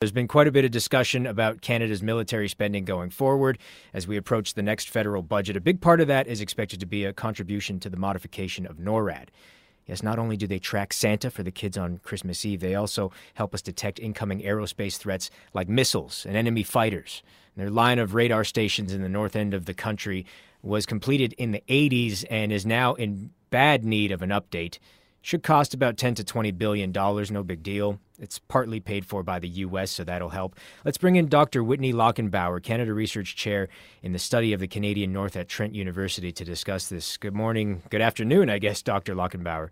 There's been quite a bit of discussion about Canada's military spending going forward as we approach the next federal budget. A big part of that is expected to be a contribution to the modification of NORAD. Yes, not only do they track Santa for the kids on Christmas Eve, they also help us detect incoming aerospace threats like missiles and enemy fighters. Their line of radar stations in the north end of the country was completed in the 80s and is now in bad need of an update. Should cost about 10 to 20 billion dollars, no big deal. It's partly paid for by the US, so that'll help. Let's bring in Dr. Whitney Lackenbauer, Canada Research Chair in the study of the Canadian North at Trent University to discuss this. Good morning, good afternoon, I guess, Dr. Lackenbauer.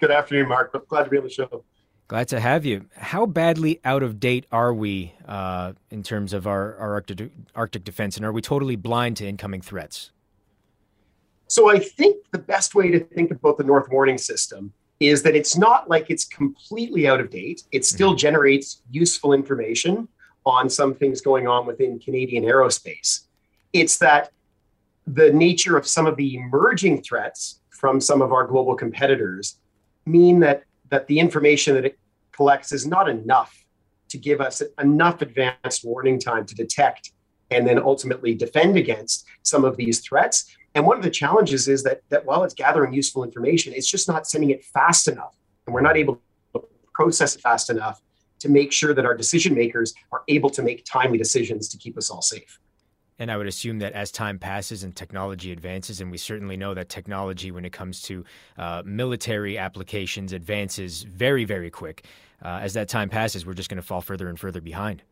Good afternoon, Mark. Glad to be on the show. Glad to have you. How badly out of date are we uh, in terms of our, our Arctic, Arctic defense, and are we totally blind to incoming threats? So I think the best way to think about the North Warning System is that it's not like it's completely out of date. It still mm-hmm. generates useful information on some things going on within Canadian aerospace. It's that the nature of some of the emerging threats from some of our global competitors mean that that the information that it collects is not enough to give us enough advanced warning time to detect and then ultimately defend against some of these threats. And one of the challenges is that, that while it's gathering useful information, it's just not sending it fast enough. And we're not able to process it fast enough to make sure that our decision makers are able to make timely decisions to keep us all safe. And I would assume that as time passes and technology advances, and we certainly know that technology, when it comes to uh, military applications, advances very, very quick. Uh, as that time passes, we're just going to fall further and further behind.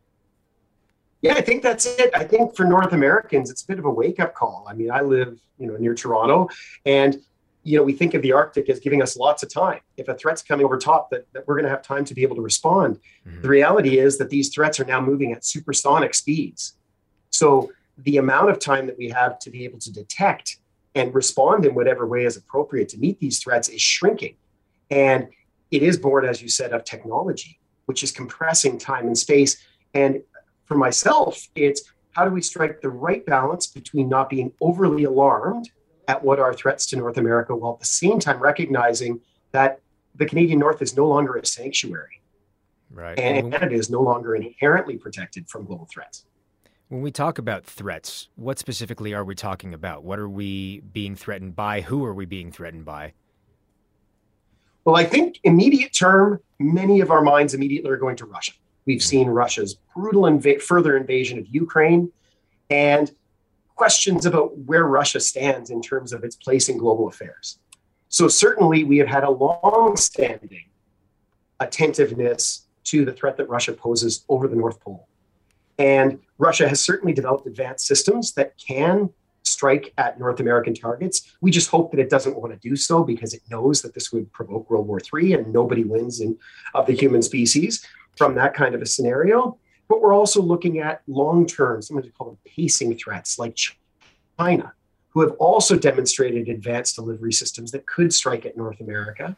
Yeah, I think that's it. I think for North Americans, it's a bit of a wake up call. I mean, I live, you know, near Toronto, and you know, we think of the Arctic as giving us lots of time. If a threat's coming over top, that, that we're going to have time to be able to respond. Mm-hmm. The reality is that these threats are now moving at supersonic speeds. So the amount of time that we have to be able to detect and respond in whatever way is appropriate to meet these threats is shrinking. And it is born, as you said, of technology, which is compressing time and space. And for myself, it's how do we strike the right balance between not being overly alarmed at what are threats to North America while at the same time recognizing that the Canadian North is no longer a sanctuary. Right. And Canada is no longer inherently protected from global threats. When we talk about threats, what specifically are we talking about? What are we being threatened by? Who are we being threatened by? Well, I think immediate term, many of our minds immediately are going to Russia. We've seen Russia's brutal inv- further invasion of Ukraine and questions about where Russia stands in terms of its place in global affairs. So, certainly, we have had a long standing attentiveness to the threat that Russia poses over the North Pole. And Russia has certainly developed advanced systems that can strike at North American targets. We just hope that it doesn't want to do so because it knows that this would provoke World War III and nobody wins in, of the human species from that kind of a scenario. But we're also looking at long term, sometimes we call them pacing threats like China, who have also demonstrated advanced delivery systems that could strike at North America.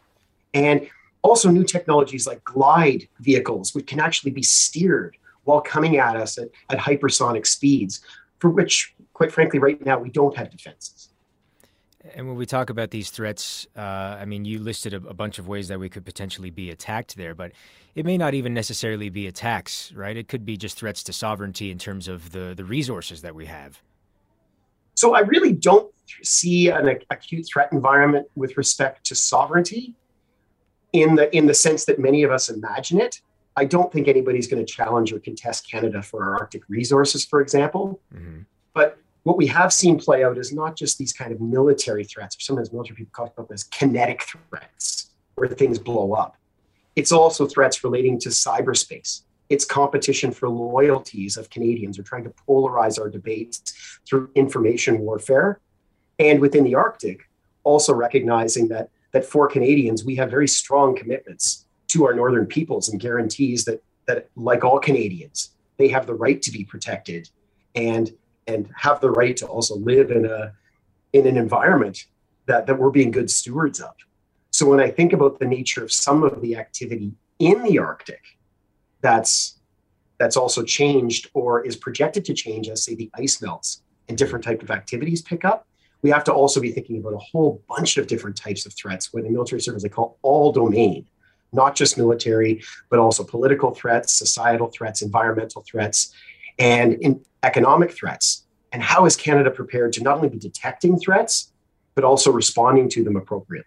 And also new technologies like glide vehicles, which can actually be steered while coming at us at, at hypersonic speeds, for which, quite frankly, right now we don't have defenses. And when we talk about these threats, uh, I mean, you listed a, a, bunch of ways that we could potentially be attacked there, but it may not even necessarily be attacks, right? It could be just threats to sovereignty in terms of the, the resources that we have. So I really don't see an acute threat environment with respect to sovereignty in the in the sense that many of us imagine it. I don't think anybody's going to challenge or contest Canada for our Arctic resources, for example. Mm-hmm. But what we have seen play out is not just these kind of military threats, or sometimes military people talk about this kinetic threats, where things blow up. It's also threats relating to cyberspace. It's competition for loyalties of Canadians. We're trying to polarize our debates through information warfare. And within the Arctic, also recognizing that, that for Canadians, we have very strong commitments to our northern peoples and guarantees that that like all Canadians, they have the right to be protected and and have the right to also live in a in an environment that, that we're being good stewards of. So when I think about the nature of some of the activity in the Arctic, that's that's also changed or is projected to change as say the ice melts and different type of activities pick up. We have to also be thinking about a whole bunch of different types of threats, what the military service they call all domain not just military, but also political threats, societal threats, environmental threats, and in economic threats. And how is Canada prepared to not only be detecting threats, but also responding to them appropriately?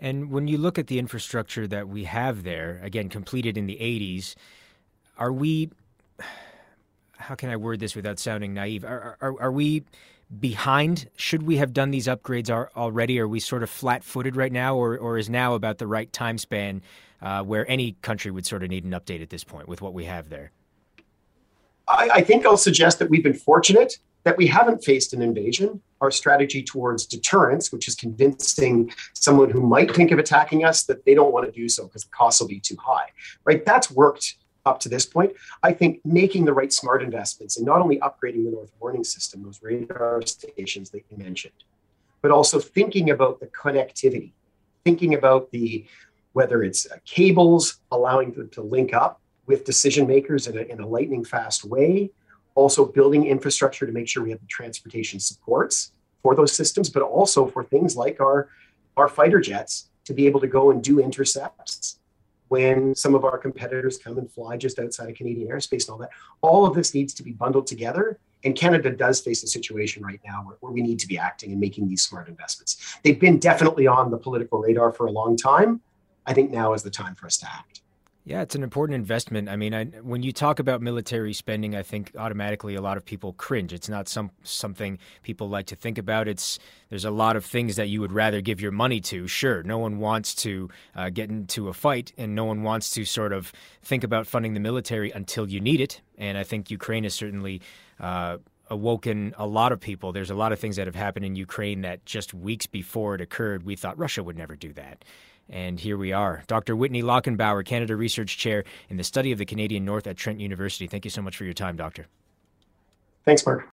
And when you look at the infrastructure that we have there, again, completed in the 80s, are we, how can I word this without sounding naive? Are, are, are we behind? Should we have done these upgrades already? Are we sort of flat footed right now, or, or is now about the right time span uh, where any country would sort of need an update at this point with what we have there? I, I think I'll suggest that we've been fortunate that we haven't faced an invasion. Our strategy towards deterrence, which is convincing someone who might think of attacking us that they don't want to do so because the costs will be too high, right? That's worked up to this point. I think making the right smart investments and not only upgrading the North Warning System, those radar stations that you mentioned, but also thinking about the connectivity, thinking about the whether it's uh, cables allowing them to link up with decision makers in a, in a lightning fast way, also building infrastructure to make sure we have the transportation supports for those systems, but also for things like our, our fighter jets to be able to go and do intercepts when some of our competitors come and fly just outside of Canadian airspace and all that. All of this needs to be bundled together. And Canada does face a situation right now where, where, we need to be acting and making these smart investments. They've been definitely on the political radar for a long time. I think now is the time for us to act. Yeah, it's an important investment. I mean, I, when you talk about military spending, I think automatically a lot of people cringe. It's not some something people like to think about. It's there's a lot of things that you would rather give your money to. Sure, no one wants to uh, get into a fight, and no one wants to sort of think about funding the military until you need it. And I think Ukraine has certainly. Uh, awoken a lot of people. There's a lot of things that have happened in Ukraine that just weeks before it occurred, we thought Russia would never do that. And here we are. Dr. Whitney Lackenbauer, Canada Research Chair in the Study of the Canadian North at Trent University. Thank you so much for your time, Doctor. Thanks, Mark.